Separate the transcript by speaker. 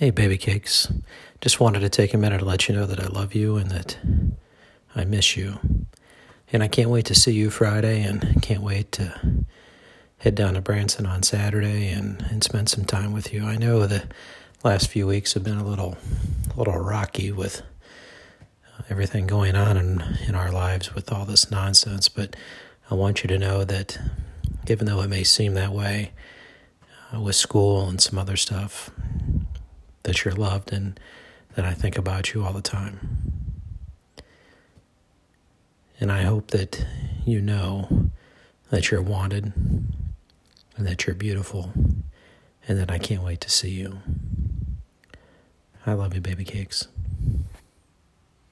Speaker 1: Hey, baby cakes. Just wanted to take a minute to let you know that I love you and that I miss you. And I can't wait to see you Friday and can't wait to head down to Branson on Saturday and, and spend some time with you. I know the last few weeks have been a little a little rocky with everything going on in, in our lives with all this nonsense, but I want you to know that even though it may seem that way uh, with school and some other stuff, that you're loved and that I think about you all the time. And I hope that you know that you're wanted and that you're beautiful and that I can't wait to see you. I love you, baby cakes.